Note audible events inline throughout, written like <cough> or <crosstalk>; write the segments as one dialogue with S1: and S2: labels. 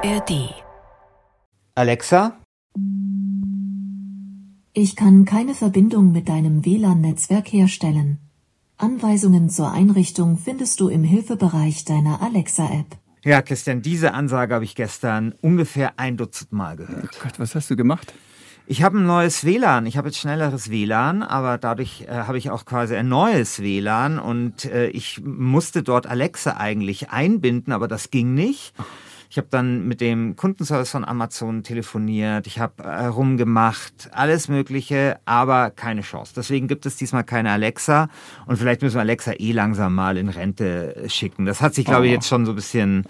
S1: ARD. Alexa?
S2: Ich kann keine Verbindung mit deinem WLAN-Netzwerk herstellen. Anweisungen zur Einrichtung findest du im Hilfebereich deiner Alexa-App.
S1: Ja, Christian, diese Ansage habe ich gestern ungefähr ein Dutzend Mal gehört.
S3: Oh Gott, was hast du gemacht?
S1: Ich habe ein neues WLAN. Ich habe jetzt schnelleres WLAN, aber dadurch äh, habe ich auch quasi ein neues WLAN und äh, ich musste dort Alexa eigentlich einbinden, aber das ging nicht. Ich habe dann mit dem Kundenservice von Amazon telefoniert, ich habe äh, rumgemacht, alles Mögliche, aber keine Chance. Deswegen gibt es diesmal keine Alexa und vielleicht müssen wir Alexa eh langsam mal in Rente schicken. Das hat sich, glaube ich, oh. jetzt schon so ein bisschen,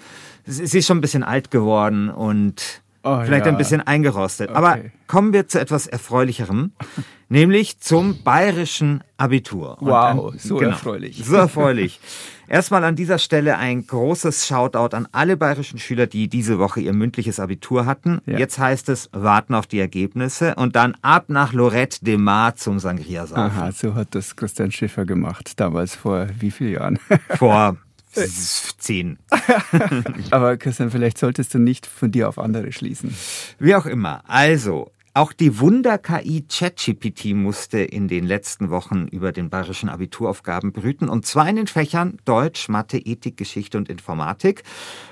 S1: sie ist schon ein bisschen alt geworden und Oh, Vielleicht ja. ein bisschen eingerostet. Okay. Aber kommen wir zu etwas Erfreulicherem, <laughs> nämlich zum bayerischen Abitur.
S3: Wow, an, so genau, erfreulich.
S1: So erfreulich. Erstmal an dieser Stelle ein großes Shoutout an alle bayerischen Schüler, die diese Woche ihr mündliches Abitur hatten. Ja. Jetzt heißt es, warten auf die Ergebnisse und dann ab nach Lorette de Mar zum Sangria saufen.
S3: Aha, so hat das Christian Schiffer gemacht, damals vor wie vielen Jahren?
S1: Vor <laughs> Zehn. <laughs>
S3: Aber Christian, vielleicht solltest du nicht von dir auf andere schließen.
S1: Wie auch immer. Also, auch die Wunder-KI ChatGPT musste in den letzten Wochen über den bayerischen Abituraufgaben brüten und zwar in den Fächern Deutsch, Mathe, Ethik, Geschichte und Informatik.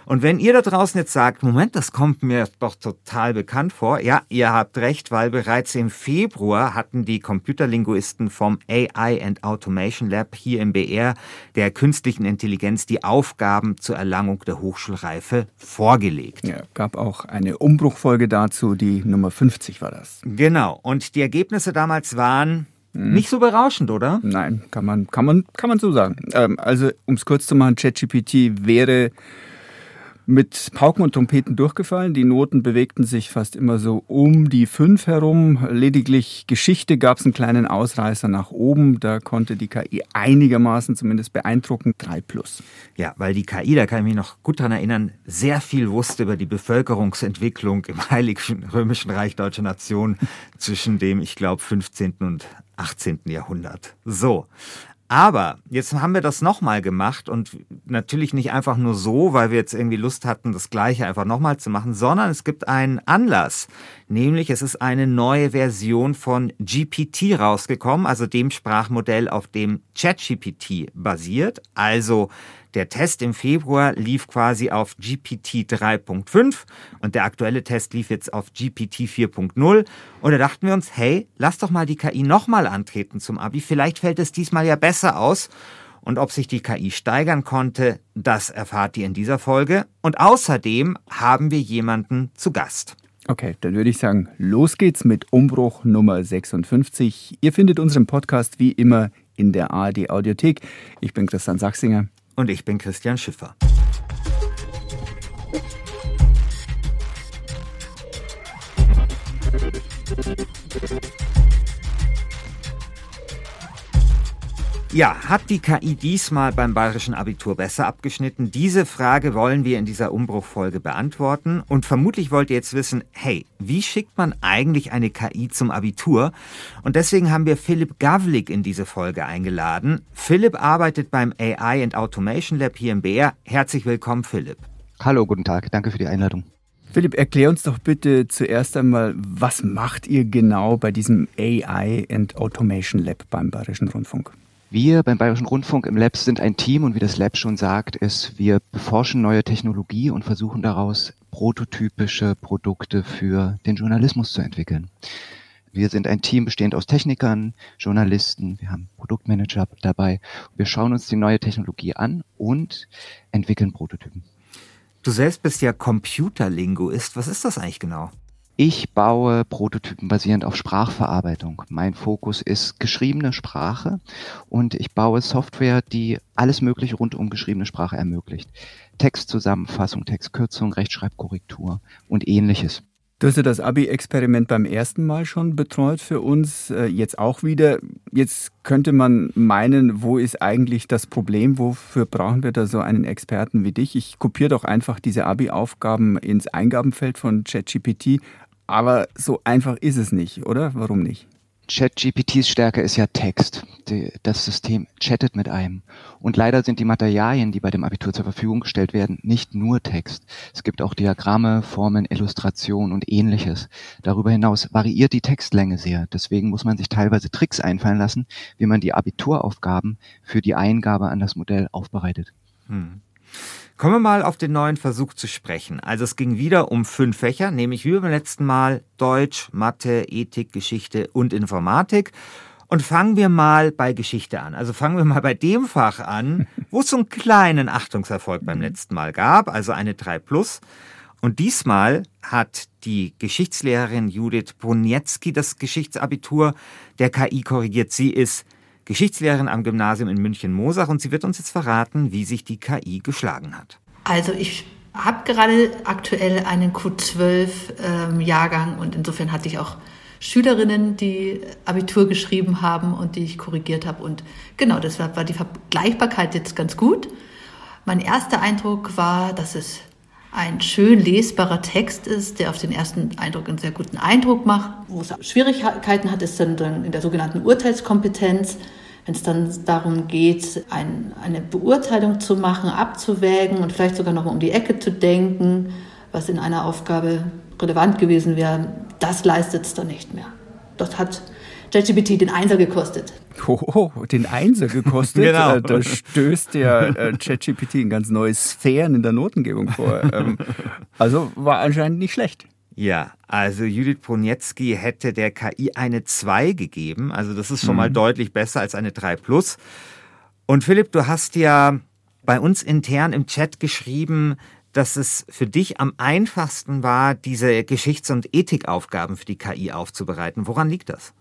S1: Und wenn ihr da draußen jetzt sagt, Moment, das kommt mir doch total bekannt vor, ja, ihr habt recht, weil bereits im Februar hatten die Computerlinguisten vom AI and Automation Lab hier im BR der künstlichen Intelligenz die Aufgaben zur Erlangung der Hochschulreife vorgelegt.
S3: Ja, gab auch eine Umbruchfolge dazu, die Nummer 50 war das.
S1: Genau. Und die Ergebnisse damals waren hm. nicht so berauschend, oder?
S3: Nein, kann man, kann man, kann man so sagen. Ähm, also, um es kurz zu machen, ChatGPT wäre mit Pauken und Trompeten durchgefallen. Die Noten bewegten sich fast immer so um die fünf herum. Lediglich Geschichte gab es einen kleinen Ausreißer nach oben. Da konnte die KI einigermaßen zumindest beeindrucken. Drei plus.
S1: Ja, weil die KI, da kann ich mich noch gut daran erinnern, sehr viel wusste über die Bevölkerungsentwicklung im <laughs> Heiligen Römischen Reich Deutscher Nation zwischen dem, ich glaube, 15. und 18. Jahrhundert. So, aber jetzt haben wir das nochmal gemacht und natürlich nicht einfach nur so, weil wir jetzt irgendwie Lust hatten, das gleiche einfach nochmal zu machen, sondern es gibt einen Anlass. Nämlich es ist eine neue Version von GPT rausgekommen, also dem Sprachmodell, auf dem ChatGPT basiert. Also der Test im Februar lief quasi auf GPT 3.5 und der aktuelle Test lief jetzt auf GPT 4.0. Und da dachten wir uns, hey, lass doch mal die KI nochmal antreten zum Abi. Vielleicht fällt es diesmal ja besser aus. Und ob sich die KI steigern konnte, das erfahrt ihr in dieser Folge. Und außerdem haben wir jemanden zu Gast.
S3: Okay, dann würde ich sagen, los geht's mit Umbruch Nummer 56. Ihr findet unseren Podcast wie immer in der ARD Audiothek. Ich bin Christian Sachsinger.
S1: Und ich bin Christian Schiffer. Ja, hat die KI diesmal beim bayerischen Abitur besser abgeschnitten? Diese Frage wollen wir in dieser Umbruchfolge beantworten. Und vermutlich wollt ihr jetzt wissen, hey, wie schickt man eigentlich eine KI zum Abitur? Und deswegen haben wir Philipp Gavlik in diese Folge eingeladen. Philipp arbeitet beim AI and Automation Lab hier im BR. Herzlich willkommen, Philipp.
S4: Hallo, guten Tag. Danke für die Einladung.
S3: Philipp, erklär uns doch bitte zuerst einmal, was macht ihr genau bei diesem AI and Automation Lab beim Bayerischen Rundfunk?
S4: Wir beim Bayerischen Rundfunk im Lab sind ein Team und wie das Lab schon sagt, ist, wir beforschen neue Technologie und versuchen daraus prototypische Produkte für den Journalismus zu entwickeln. Wir sind ein Team bestehend aus Technikern, Journalisten, wir haben Produktmanager dabei. Wir schauen uns die neue Technologie an und entwickeln Prototypen.
S1: Du selbst bist ja Computerlinguist. Was ist das eigentlich genau?
S4: Ich baue Prototypen basierend auf Sprachverarbeitung. Mein Fokus ist geschriebene Sprache und ich baue Software, die alles Mögliche rund um geschriebene Sprache ermöglicht. Textzusammenfassung, Textkürzung, Rechtschreibkorrektur und ähnliches.
S3: Du hast ja das Abi-Experiment beim ersten Mal schon betreut für uns, äh, jetzt auch wieder. Jetzt könnte man meinen, wo ist eigentlich das Problem? Wofür brauchen wir da so einen Experten wie dich? Ich kopiere doch einfach diese Abi-Aufgaben ins Eingabenfeld von ChatGPT, aber so einfach ist es nicht, oder? Warum nicht?
S4: ChatGPTs Stärke ist ja Text. Die, das System chattet mit einem. Und leider sind die Materialien, die bei dem Abitur zur Verfügung gestellt werden, nicht nur Text. Es gibt auch Diagramme, Formen, Illustrationen und ähnliches. Darüber hinaus variiert die Textlänge sehr. Deswegen muss man sich teilweise Tricks einfallen lassen, wie man die Abituraufgaben für die Eingabe an das Modell aufbereitet. Hm.
S1: Kommen wir mal auf den neuen Versuch zu sprechen. Also es ging wieder um fünf Fächer, nämlich wie beim letzten Mal Deutsch, Mathe, Ethik, Geschichte und Informatik. Und fangen wir mal bei Geschichte an. Also fangen wir mal bei dem Fach an, <laughs> wo es so einen kleinen Achtungserfolg beim letzten Mal gab, also eine 3 Plus. Und diesmal hat die Geschichtslehrerin Judith Bonietzki das Geschichtsabitur der KI korrigiert. Sie ist Geschichtslehrerin am Gymnasium in München-Mosach und sie wird uns jetzt verraten, wie sich die KI geschlagen hat.
S5: Also ich habe gerade aktuell einen Q12-Jahrgang ähm, und insofern hatte ich auch Schülerinnen, die Abitur geschrieben haben und die ich korrigiert habe. Und genau, deshalb war die Vergleichbarkeit jetzt ganz gut. Mein erster Eindruck war, dass es ein schön lesbarer Text ist, der auf den ersten Eindruck einen sehr guten Eindruck macht. Wo es Schwierigkeiten hat, ist dann, dann in der sogenannten Urteilskompetenz, wenn es dann darum geht, ein, eine Beurteilung zu machen, abzuwägen und vielleicht sogar nochmal um die Ecke zu denken, was in einer Aufgabe relevant gewesen wäre, das leistet es dann nicht mehr. Dort hat ChatGPT den Einser gekostet.
S3: Oh, den Einser gekostet? <laughs> genau. Äh, da stößt ja äh, ChatGPT in ganz neue Sphären in der Notengebung vor. Ähm, also war anscheinend nicht schlecht.
S1: Ja, also Judith Pronietzki hätte der KI eine 2 gegeben. Also das ist schon mhm. mal deutlich besser als eine 3 plus. Und Philipp, du hast ja bei uns intern im Chat geschrieben, dass es für dich am einfachsten war, diese Geschichts- und Ethikaufgaben für die KI aufzubereiten. Woran liegt das?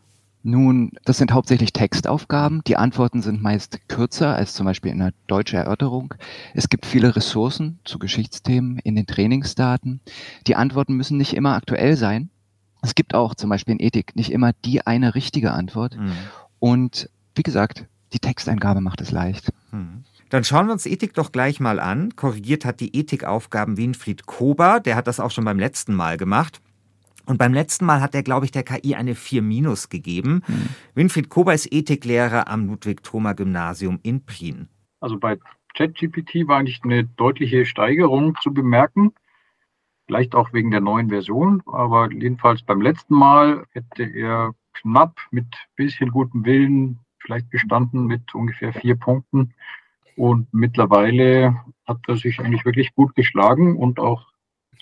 S4: Nun, das sind hauptsächlich Textaufgaben. Die Antworten sind meist kürzer als zum Beispiel in einer deutschen Erörterung. Es gibt viele Ressourcen zu Geschichtsthemen in den Trainingsdaten. Die Antworten müssen nicht immer aktuell sein. Es gibt auch zum Beispiel in Ethik nicht immer die eine richtige Antwort. Mhm. Und wie gesagt, die Texteingabe macht es leicht. Mhm.
S1: Dann schauen wir uns Ethik doch gleich mal an. Korrigiert hat die Ethikaufgaben Winfried Kober. Der hat das auch schon beim letzten Mal gemacht. Und beim letzten Mal hat er, glaube ich, der KI eine 4 minus gegeben. Mhm. Winfried Kober ist Ethiklehrer am Ludwig-Thoma-Gymnasium in Prien.
S6: Also bei ChatGPT war eigentlich eine deutliche Steigerung zu bemerken. Vielleicht auch wegen der neuen Version, aber jedenfalls beim letzten Mal hätte er knapp mit bisschen gutem Willen vielleicht gestanden mit ungefähr vier Punkten. Und mittlerweile hat er sich eigentlich wirklich gut geschlagen und auch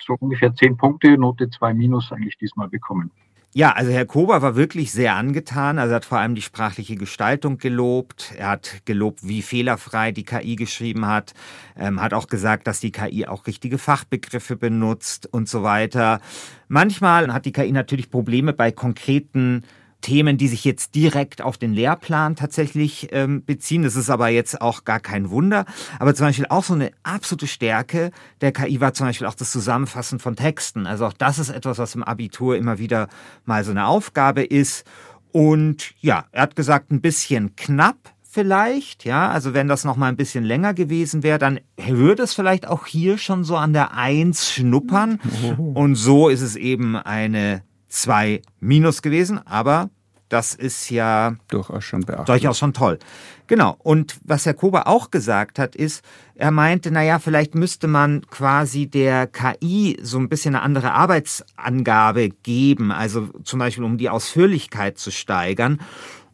S6: so ungefähr zehn Punkte, Note 2 minus eigentlich diesmal bekommen.
S1: Ja, also Herr Kober war wirklich sehr angetan. Also er hat vor allem die sprachliche Gestaltung gelobt. Er hat gelobt, wie fehlerfrei die KI geschrieben hat. Ähm, hat auch gesagt, dass die KI auch richtige Fachbegriffe benutzt und so weiter. Manchmal hat die KI natürlich Probleme bei konkreten Themen, die sich jetzt direkt auf den Lehrplan tatsächlich ähm, beziehen. Das ist aber jetzt auch gar kein Wunder. Aber zum Beispiel auch so eine absolute Stärke der KI war zum Beispiel auch das Zusammenfassen von Texten. Also auch das ist etwas, was im Abitur immer wieder mal so eine Aufgabe ist. Und ja, er hat gesagt, ein bisschen knapp vielleicht, ja, also wenn das noch mal ein bisschen länger gewesen wäre, dann würde es vielleicht auch hier schon so an der Eins schnuppern. Oh. Und so ist es eben eine 2 minus gewesen, aber das ist ja
S3: durchaus schon beachtlich.
S1: Durchaus schon toll. Genau. Und was Herr Kober auch gesagt hat, ist, er meinte, naja, vielleicht müsste man quasi der KI so ein bisschen eine andere Arbeitsangabe geben, also zum Beispiel um die Ausführlichkeit zu steigern.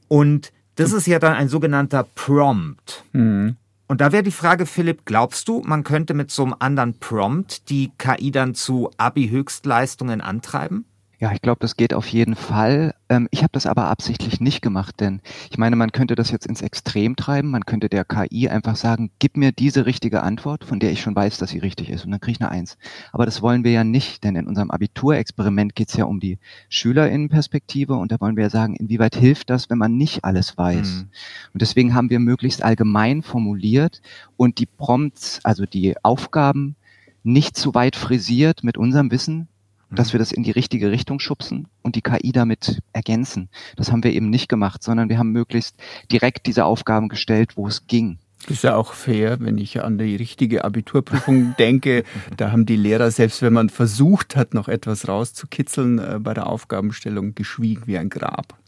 S1: Und das ist ja dann ein sogenannter Prompt. Mhm. Und da wäre die Frage, Philipp, glaubst du, man könnte mit so einem anderen Prompt die KI dann zu Abi-Höchstleistungen antreiben?
S4: Ja, ich glaube, das geht auf jeden Fall. Ähm, ich habe das aber absichtlich nicht gemacht, denn ich meine, man könnte das jetzt ins Extrem treiben. Man könnte der KI einfach sagen, gib mir diese richtige Antwort, von der ich schon weiß, dass sie richtig ist. Und dann kriege ich eine Eins. Aber das wollen wir ja nicht, denn in unserem Abiturexperiment geht es ja um die Schülerinnenperspektive und da wollen wir ja sagen, inwieweit hilft das, wenn man nicht alles weiß. Mhm. Und deswegen haben wir möglichst allgemein formuliert und die Prompts, also die Aufgaben, nicht zu weit frisiert mit unserem Wissen, dass mhm. wir das in die richtige Richtung schubsen und die KI damit ergänzen. Das haben wir eben nicht gemacht, sondern wir haben möglichst direkt diese Aufgaben gestellt, wo es ging.
S3: Das ist ja auch fair, wenn ich an die richtige Abiturprüfung <laughs> denke. Da haben die Lehrer, selbst wenn man versucht hat, noch etwas rauszukitzeln, äh, bei der Aufgabenstellung geschwiegen wie ein Grab.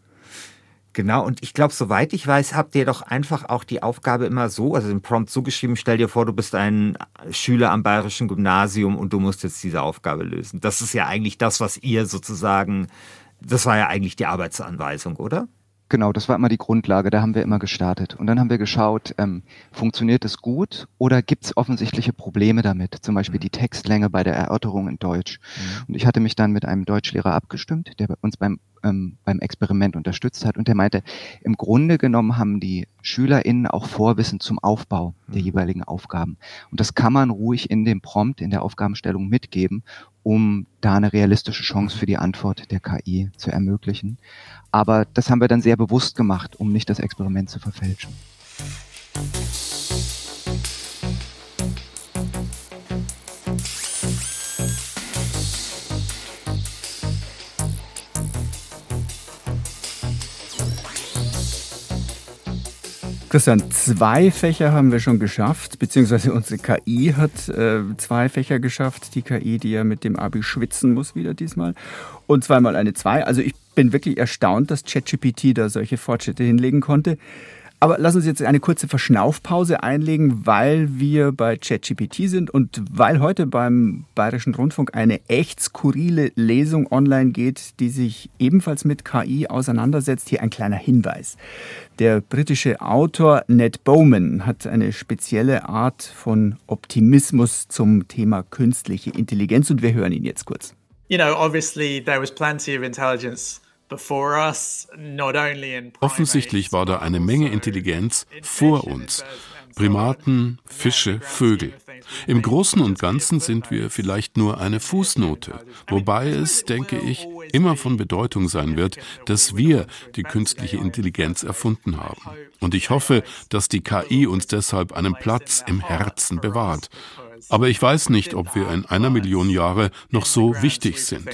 S1: Genau, und ich glaube, soweit ich weiß, habt ihr doch einfach auch die Aufgabe immer so, also den Prompt so geschrieben, stell dir vor, du bist ein Schüler am Bayerischen Gymnasium und du musst jetzt diese Aufgabe lösen. Das ist ja eigentlich das, was ihr sozusagen, das war ja eigentlich die Arbeitsanweisung, oder?
S4: Genau, das war immer die Grundlage, da haben wir immer gestartet. Und dann haben wir geschaut, ähm, funktioniert es gut oder gibt es offensichtliche Probleme damit, zum Beispiel die Textlänge bei der Erörterung in Deutsch. Mhm. Und ich hatte mich dann mit einem Deutschlehrer abgestimmt, der uns beim, ähm, beim Experiment unterstützt hat und der meinte, im Grunde genommen haben die SchülerInnen auch Vorwissen zum Aufbau der mhm. jeweiligen Aufgaben. Und das kann man ruhig in dem Prompt, in der Aufgabenstellung mitgeben, um da eine realistische Chance für die Antwort der KI zu ermöglichen. Aber das haben wir dann sehr bewusst gemacht, um nicht das Experiment zu verfälschen.
S3: Christian, zwei Fächer haben wir schon geschafft, beziehungsweise unsere KI hat äh, zwei Fächer geschafft. Die KI, die ja mit dem Abi schwitzen muss, wieder diesmal. Und zweimal eine zwei. Also ich bin wirklich erstaunt, dass ChatGPT da solche Fortschritte hinlegen konnte. Aber lass uns jetzt eine kurze Verschnaufpause einlegen, weil wir bei ChatGPT sind und weil heute beim Bayerischen Rundfunk eine echt skurrile Lesung online geht, die sich ebenfalls mit KI auseinandersetzt. Hier ein kleiner Hinweis. Der britische Autor Ned Bowman hat eine spezielle Art von Optimismus zum Thema künstliche Intelligenz und wir hören ihn jetzt kurz.
S7: You know, obviously there was plenty of intelligence
S8: Offensichtlich war da eine Menge Intelligenz vor uns. Primaten, Fische, Vögel. Im Großen und Ganzen sind wir vielleicht nur eine Fußnote, wobei es, denke ich, immer von Bedeutung sein wird, dass wir die künstliche Intelligenz erfunden haben. Und ich hoffe, dass die KI uns deshalb einen Platz im Herzen bewahrt. Aber ich weiß nicht, ob wir in einer Million Jahre noch so wichtig sind.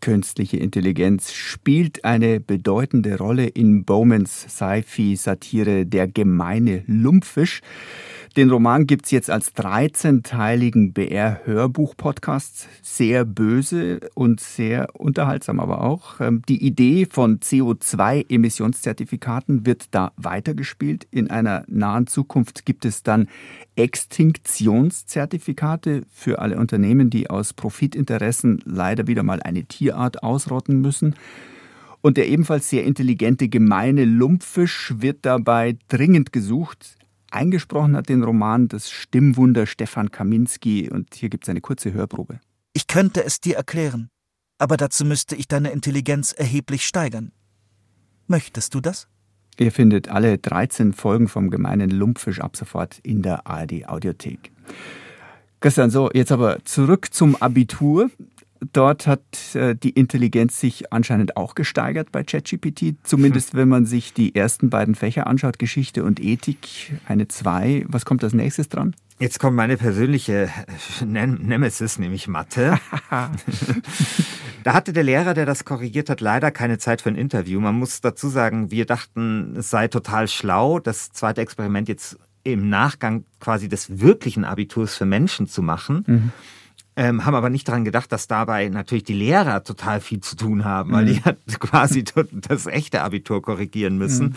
S3: Künstliche Intelligenz spielt eine bedeutende Rolle in Bowmans Sci-Fi-Satire Der gemeine Lumpfisch. Den Roman gibt es jetzt als 13-teiligen BR-Hörbuch-Podcast. Sehr böse und sehr unterhaltsam aber auch. Ähm, die Idee von CO2-Emissionszertifikaten wird da weitergespielt. In einer nahen Zukunft gibt es dann Extinktionszertifikate für alle Unternehmen, die aus Profitinteressen leider wieder mal eine Tierart ausrotten müssen. Und der ebenfalls sehr intelligente gemeine Lumpfisch wird dabei dringend gesucht. Eingesprochen hat den Roman das Stimmwunder Stefan Kaminski und hier gibt es eine kurze Hörprobe.
S9: Ich könnte es dir erklären, aber dazu müsste ich deine Intelligenz erheblich steigern. Möchtest du das?
S3: Ihr findet alle 13 Folgen vom gemeinen Lumpfisch ab sofort in der ARD Audiothek. Christian, so, jetzt aber zurück zum Abitur. Dort hat äh, die Intelligenz sich anscheinend auch gesteigert bei ChatGPT, zumindest hm. wenn man sich die ersten beiden Fächer anschaut, Geschichte und Ethik, eine 2. Was kommt als nächstes dran?
S1: Jetzt kommt meine persönliche <laughs> Nemesis, nämlich Mathe. <laughs> da hatte der Lehrer, der das korrigiert hat, leider keine Zeit für ein Interview. Man muss dazu sagen, wir dachten, es sei total schlau, das zweite Experiment jetzt im Nachgang quasi des wirklichen Abiturs für Menschen zu machen. Mhm ähm, haben aber nicht daran gedacht, dass dabei natürlich die Lehrer total viel zu tun haben, weil mhm. die hat quasi <laughs> das echte Abitur korrigieren müssen. Mhm.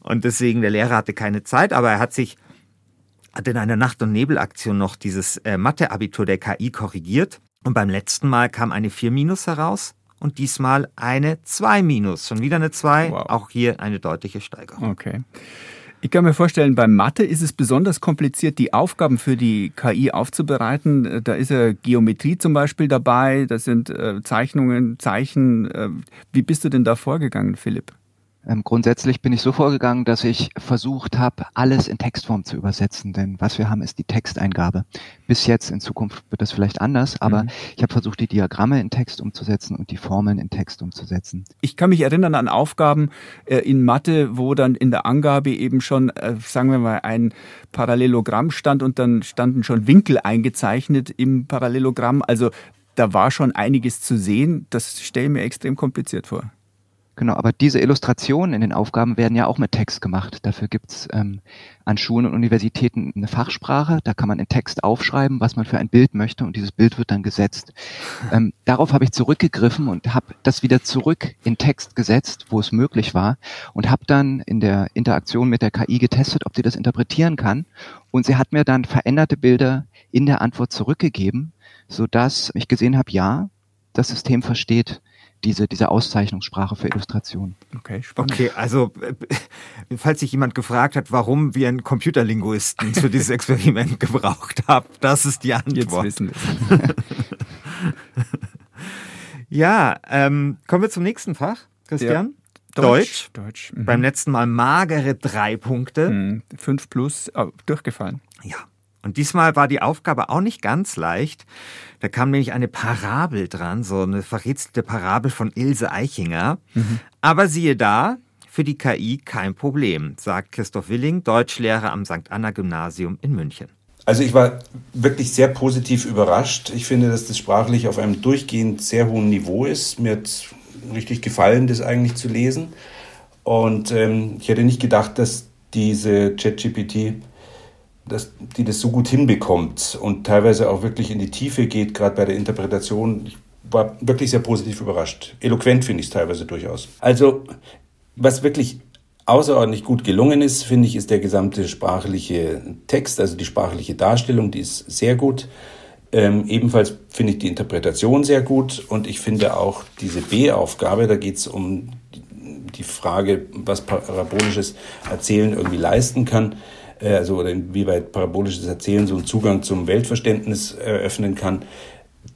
S1: Und deswegen, der Lehrer hatte keine Zeit, aber er hat sich, hat in einer Nacht- und Nebelaktion noch dieses äh, Mathe-Abitur der KI korrigiert. Und beim letzten Mal kam eine 4 Minus heraus und diesmal eine 2 Minus. Schon wieder eine 2, wow. auch hier eine deutliche Steigerung.
S3: Okay. Ich kann mir vorstellen, beim Mathe ist es besonders kompliziert, die Aufgaben für die KI aufzubereiten. Da ist ja Geometrie zum Beispiel dabei, da sind äh, Zeichnungen, Zeichen. Äh, wie bist du denn da vorgegangen, Philipp?
S4: Ähm, grundsätzlich bin ich so vorgegangen, dass ich versucht habe, alles in Textform zu übersetzen, denn was wir haben, ist die Texteingabe. Bis jetzt, in Zukunft wird das vielleicht anders, aber mhm. ich habe versucht, die Diagramme in Text umzusetzen und die Formeln in Text umzusetzen.
S3: Ich kann mich erinnern an Aufgaben äh, in Mathe, wo dann in der Angabe eben schon, äh, sagen wir mal, ein Parallelogramm stand und dann standen schon Winkel eingezeichnet im Parallelogramm. Also da war schon einiges zu sehen. Das stelle ich mir extrem kompliziert vor.
S4: Genau, aber diese Illustrationen in den Aufgaben werden ja auch mit Text gemacht. Dafür gibt's ähm, an Schulen und Universitäten eine Fachsprache. Da kann man in Text aufschreiben, was man für ein Bild möchte und dieses Bild wird dann gesetzt. <laughs> Ähm, darauf habe ich zurückgegriffen und habe das wieder zurück in Text gesetzt, wo es möglich war und habe dann in der Interaktion mit der KI getestet, ob sie das interpretieren kann. Und sie hat mir dann veränderte Bilder in der Antwort zurückgegeben, so dass ich gesehen habe, ja, das System versteht diese, diese Auszeichnungssprache für Illustration.
S1: Okay, spannend. Okay, also äh, falls sich jemand gefragt hat, warum wir einen Computerlinguisten für dieses Experiment <laughs> gebraucht haben, das ist die Antwort. Jetzt wissen wir <laughs> ja, ähm, kommen wir zum nächsten Fach, Christian. Ja. Deutsch. Deutsch. Deutsch. Mhm. Beim letzten Mal magere drei Punkte. Mhm.
S3: Fünf plus, oh, durchgefallen.
S1: Ja, und diesmal war die Aufgabe auch nicht ganz leicht. Da kam nämlich eine Parabel dran, so eine verrätselte Parabel von Ilse Eichinger. Mhm. Aber siehe da, für die KI kein Problem, sagt Christoph Willing, Deutschlehrer am St. Anna Gymnasium in München.
S10: Also ich war wirklich sehr positiv überrascht. Ich finde, dass das sprachlich auf einem durchgehend sehr hohen Niveau ist. Mir hat richtig gefallen, das eigentlich zu lesen. Und ähm, ich hätte nicht gedacht, dass diese ChatGPT dass die das so gut hinbekommt und teilweise auch wirklich in die Tiefe geht, gerade bei der Interpretation. Ich war wirklich sehr positiv überrascht. Eloquent finde ich es teilweise durchaus. Also, was wirklich außerordentlich gut gelungen ist, finde ich, ist der gesamte sprachliche Text, also die sprachliche Darstellung, die ist sehr gut. Ähm, ebenfalls finde ich die Interpretation sehr gut und ich finde auch diese B-Aufgabe, da geht es um die Frage, was parabolisches Erzählen irgendwie leisten kann, also oder inwieweit parabolisches Erzählen so einen Zugang zum Weltverständnis eröffnen kann,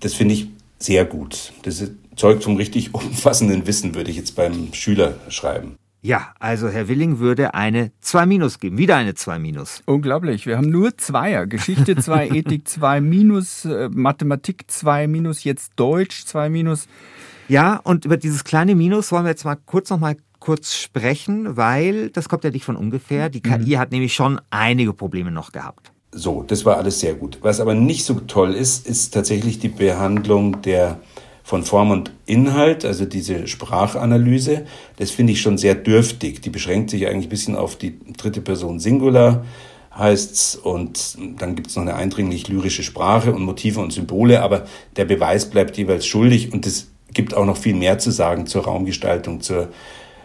S10: das finde ich sehr gut. Das zeugt vom richtig <laughs> umfassenden Wissen, würde ich jetzt beim Schüler schreiben.
S1: Ja, also Herr Willing würde eine 2 minus geben. Wieder eine 2 minus.
S3: Unglaublich. Wir haben nur Zweier. Geschichte 2, <laughs> Ethik 2 minus, äh, Mathematik 2 minus, jetzt Deutsch 2 minus.
S1: Ja, und über dieses kleine Minus wollen wir jetzt mal kurz noch mal kurz sprechen, weil das kommt ja nicht von ungefähr. Die KI mhm. hat nämlich schon einige Probleme noch gehabt.
S10: So, das war alles sehr gut. Was aber nicht so toll ist, ist tatsächlich die Behandlung der von Form und Inhalt, also diese Sprachanalyse. Das finde ich schon sehr dürftig. Die beschränkt sich eigentlich ein bisschen auf die dritte Person Singular heißt's und dann gibt es noch eine eindringlich lyrische Sprache und Motive und Symbole, aber der Beweis bleibt jeweils schuldig und es gibt auch noch viel mehr zu sagen zur Raumgestaltung, zur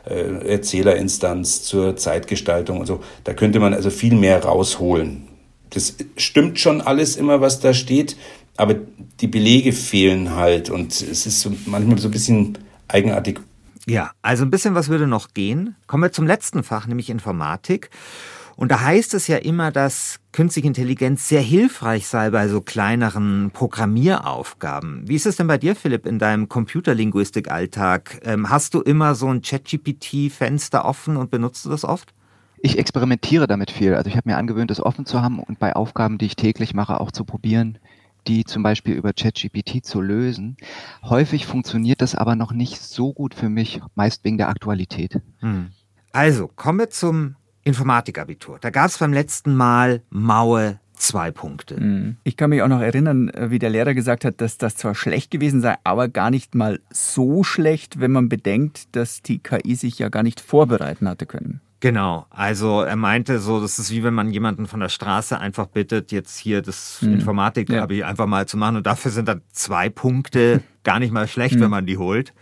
S10: äh, Erzählerinstanz, zur Zeitgestaltung und so. Da könnte man also viel mehr rausholen. Das stimmt schon alles immer, was da steht, aber die Belege fehlen halt und es ist so manchmal so ein bisschen eigenartig.
S1: Ja, also ein bisschen was würde noch gehen. Kommen wir zum letzten Fach, nämlich Informatik. Und da heißt es ja immer, dass künstliche Intelligenz sehr hilfreich sei bei so kleineren Programmieraufgaben. Wie ist es denn bei dir, Philipp, in deinem Computerlinguistik-Alltag? Ähm, hast du immer so ein ChatGPT-Fenster offen und benutzt du das oft?
S4: Ich experimentiere damit viel. Also ich habe mir angewöhnt, es offen zu haben und bei Aufgaben, die ich täglich mache, auch zu probieren, die zum Beispiel über ChatGPT zu lösen. Häufig funktioniert das aber noch nicht so gut für mich, meist wegen der Aktualität. Hm.
S1: Also, kommen wir zum Informatikabitur. Da gab es beim letzten Mal Maue zwei Punkte.
S3: Mhm. Ich kann mich auch noch erinnern, äh, wie der Lehrer gesagt hat, dass das zwar schlecht gewesen sei, aber gar nicht mal so schlecht, wenn man bedenkt, dass die KI sich ja gar nicht vorbereiten hatte können.
S1: Genau, also er meinte so, das ist wie wenn man jemanden von der Straße einfach bittet, jetzt hier das mhm. Informatik-Abi ja. einfach mal zu machen und dafür sind dann zwei Punkte <laughs> gar nicht mal schlecht, mhm. wenn man die holt.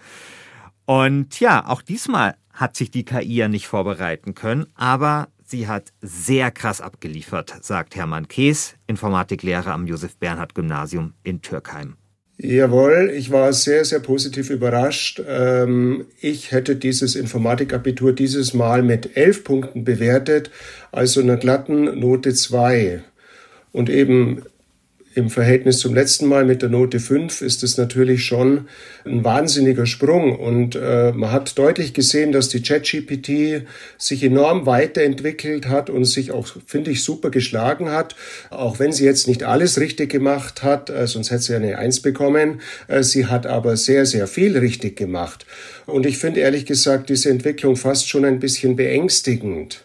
S1: Und ja, auch diesmal hat sich die KI ja nicht vorbereiten können, aber sie hat sehr krass abgeliefert, sagt Hermann Kees, Informatiklehrer am Josef Bernhard Gymnasium in Türkheim.
S11: Jawohl, ich war sehr, sehr positiv überrascht. Ähm, ich hätte dieses Informatikabitur dieses Mal mit elf Punkten bewertet, also einer glatten Note zwei. Und eben im Verhältnis zum letzten Mal mit der Note 5 ist es natürlich schon ein wahnsinniger Sprung. Und äh, man hat deutlich gesehen, dass die ChatGPT sich enorm weiterentwickelt hat und sich auch, finde ich, super geschlagen hat. Auch wenn sie jetzt nicht alles richtig gemacht hat, äh, sonst hätte sie eine Eins bekommen. Äh, sie hat aber sehr, sehr viel richtig gemacht. Und ich finde ehrlich gesagt diese Entwicklung fast schon ein bisschen beängstigend.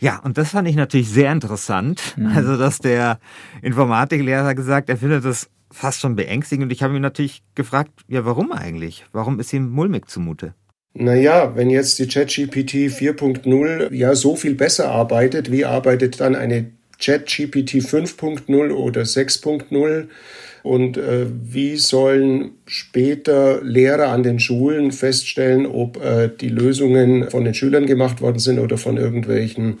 S1: Ja, und das fand ich natürlich sehr interessant. Mhm. Also, dass der Informatiklehrer gesagt, er findet das fast schon beängstigend. Und ich habe ihn natürlich gefragt, ja, warum eigentlich? Warum ist ihm mulmig zumute?
S11: Naja, wenn jetzt die ChatGPT 4.0 ja so viel besser arbeitet, wie arbeitet dann eine ChatGPT 5.0 oder 6.0? Und äh, wie sollen später Lehrer an den Schulen feststellen, ob äh, die Lösungen von den Schülern gemacht worden sind oder von irgendwelchen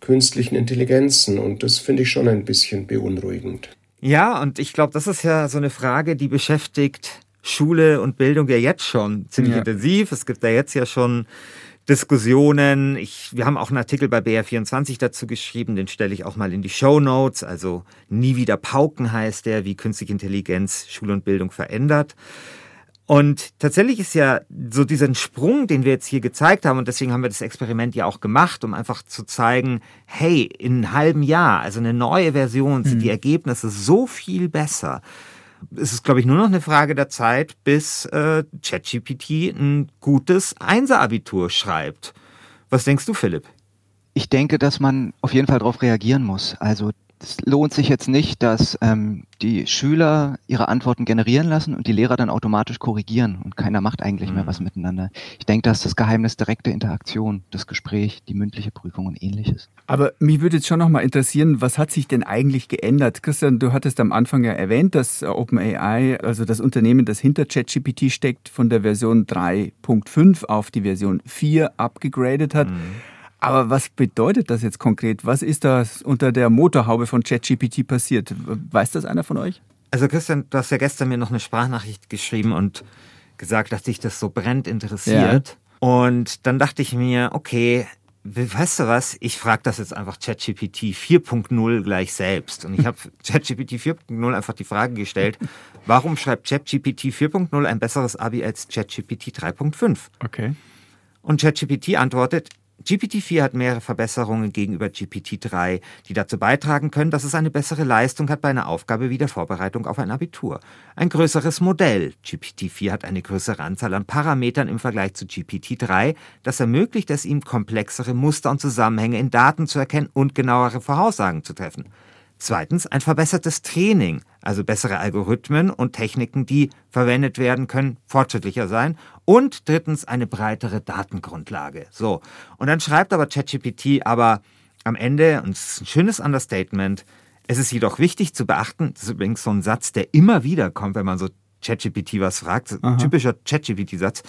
S11: künstlichen Intelligenzen? Und das finde ich schon ein bisschen beunruhigend.
S1: Ja, und ich glaube, das ist ja so eine Frage, die beschäftigt Schule und Bildung ja jetzt schon ziemlich ja. intensiv. Es gibt da jetzt ja schon Diskussionen. Ich, wir haben auch einen Artikel bei BR24 dazu geschrieben, den stelle ich auch mal in die Show Notes. Also nie wieder Pauken heißt der, wie künstliche Intelligenz Schule und Bildung verändert. Und tatsächlich ist ja so diesen Sprung, den wir jetzt hier gezeigt haben, und deswegen haben wir das Experiment ja auch gemacht, um einfach zu zeigen, hey, in einem halben Jahr, also eine neue Version, sind mhm. die Ergebnisse so viel besser es ist, glaube ich, nur noch eine Frage der Zeit, bis äh, ChatGPT ein gutes Einser-Abitur schreibt. Was denkst du, Philipp?
S4: Ich denke, dass man auf jeden Fall darauf reagieren muss. Also es lohnt sich jetzt nicht, dass ähm, die Schüler ihre Antworten generieren lassen und die Lehrer dann automatisch korrigieren und keiner macht eigentlich mhm. mehr was miteinander. Ich denke, das ist das Geheimnis direkte Interaktion, das Gespräch, die mündliche Prüfung und ähnliches.
S3: Aber mich würde jetzt schon noch mal interessieren, was hat sich denn eigentlich geändert? Christian, du hattest am Anfang ja erwähnt, dass OpenAI, also das Unternehmen, das hinter ChatGPT steckt, von der Version 3.5 auf die Version 4 abgegradet hat. Mhm. Aber was bedeutet das jetzt konkret? Was ist da unter der Motorhaube von ChatGPT passiert? Weiß das einer von euch?
S1: Also Christian, du hast ja gestern mir noch eine Sprachnachricht geschrieben und gesagt, dass dich das so brennend interessiert. Ja. Und dann dachte ich mir, okay, weißt du was, ich frage das jetzt einfach ChatGPT 4.0 gleich selbst. Und ich habe ChatGPT 4.0 einfach die Frage gestellt, warum schreibt ChatGPT 4.0 ein besseres Abi als ChatGPT 3.5?
S3: Okay.
S1: Und ChatGPT antwortet, GPT-4 hat mehrere Verbesserungen gegenüber GPT-3, die dazu beitragen können, dass es eine bessere Leistung hat bei einer Aufgabe wie der Vorbereitung auf ein Abitur. Ein größeres Modell. GPT-4 hat eine größere Anzahl an Parametern im Vergleich zu GPT-3. Das ermöglicht es ihm, komplexere Muster und Zusammenhänge in Daten zu erkennen und genauere Voraussagen zu treffen. Zweitens ein verbessertes Training, also bessere Algorithmen und Techniken, die verwendet werden können, fortschrittlicher sein. Und drittens eine breitere Datengrundlage. So. Und dann schreibt aber ChatGPT aber am Ende, und es ist ein schönes Understatement, es ist jedoch wichtig zu beachten, das ist übrigens so ein Satz, der immer wieder kommt, wenn man so ChatGPT was fragt, Aha. typischer ChatGPT-Satz.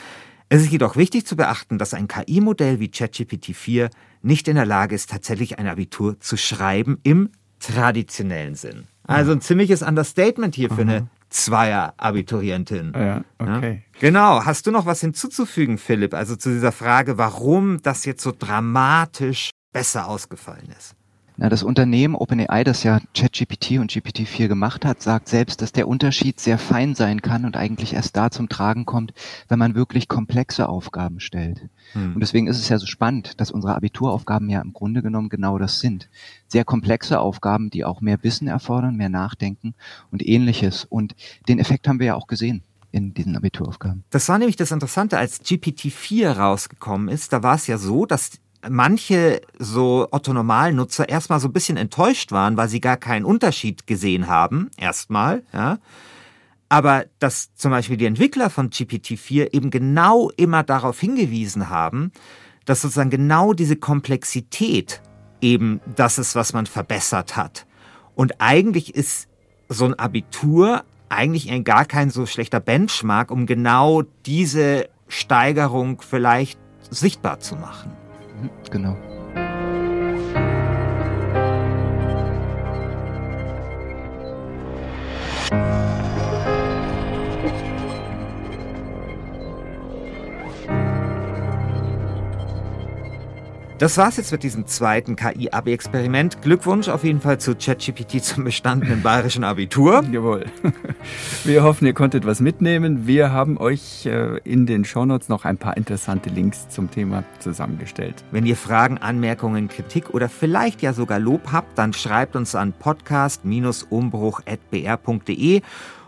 S1: Es ist jedoch wichtig zu beachten, dass ein KI-Modell wie ChatGPT 4 nicht in der Lage ist, tatsächlich ein Abitur zu schreiben im traditionellen Sinn. Also ein ziemliches Understatement hier für eine Zweier-Abiturientin.
S3: Ja, okay.
S1: Ja? Genau. Hast du noch was hinzuzufügen, Philipp? Also zu dieser Frage, warum das jetzt so dramatisch besser ausgefallen ist?
S4: Na, das Unternehmen OpenAI, das ja ChatGPT und GPT-4 gemacht hat, sagt selbst, dass der Unterschied sehr fein sein kann und eigentlich erst da zum Tragen kommt, wenn man wirklich komplexe Aufgaben stellt. Hm. Und deswegen ist es ja so spannend, dass unsere Abituraufgaben ja im Grunde genommen genau das sind. Sehr komplexe Aufgaben, die auch mehr Wissen erfordern, mehr Nachdenken und ähnliches. Und den Effekt haben wir ja auch gesehen in diesen Abituraufgaben.
S1: Das war nämlich das Interessante, als GPT-4 rausgekommen ist, da war es ja so, dass manche so Otto-Normalnutzer erstmal so ein bisschen enttäuscht waren, weil sie gar keinen Unterschied gesehen haben, erstmal, ja. Aber dass zum Beispiel die Entwickler von GPT-4 eben genau immer darauf hingewiesen haben, dass sozusagen genau diese Komplexität eben das ist, was man verbessert hat. Und eigentlich ist so ein Abitur eigentlich gar kein so schlechter Benchmark, um genau diese Steigerung vielleicht sichtbar zu machen.
S4: Genau.
S1: Das war's jetzt mit diesem zweiten KI-Abi-Experiment. Glückwunsch auf jeden Fall zu ChatGPT <laughs> zum bestandenen bayerischen Abitur.
S3: Jawohl. <laughs> Wir hoffen, ihr konntet was mitnehmen. Wir haben euch äh, in den Shownotes noch ein paar interessante Links zum Thema zusammengestellt.
S1: Wenn ihr Fragen, Anmerkungen, Kritik oder vielleicht ja sogar Lob habt, dann schreibt uns an podcast-umbruch.br.de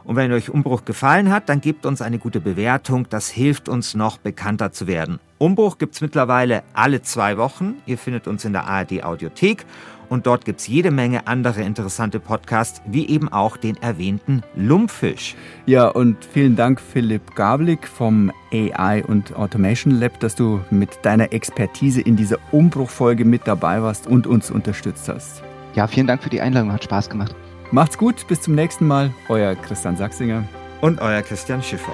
S1: Und wenn euch Umbruch gefallen hat, dann gebt uns eine gute Bewertung. Das hilft uns noch bekannter zu werden. Umbruch gibt es mittlerweile alle zwei Wochen. Ihr findet uns in der ARD Audiothek und dort gibt es jede Menge andere interessante Podcasts, wie eben auch den erwähnten Lumpfisch.
S3: Ja, und vielen Dank, Philipp Gablik vom AI und Automation Lab, dass du mit deiner Expertise in dieser Umbruchfolge mit dabei warst und uns unterstützt hast.
S4: Ja, vielen Dank für die Einladung, hat Spaß gemacht.
S3: Macht's gut, bis zum nächsten Mal. Euer Christian Sachsinger
S1: und euer Christian Schiffer.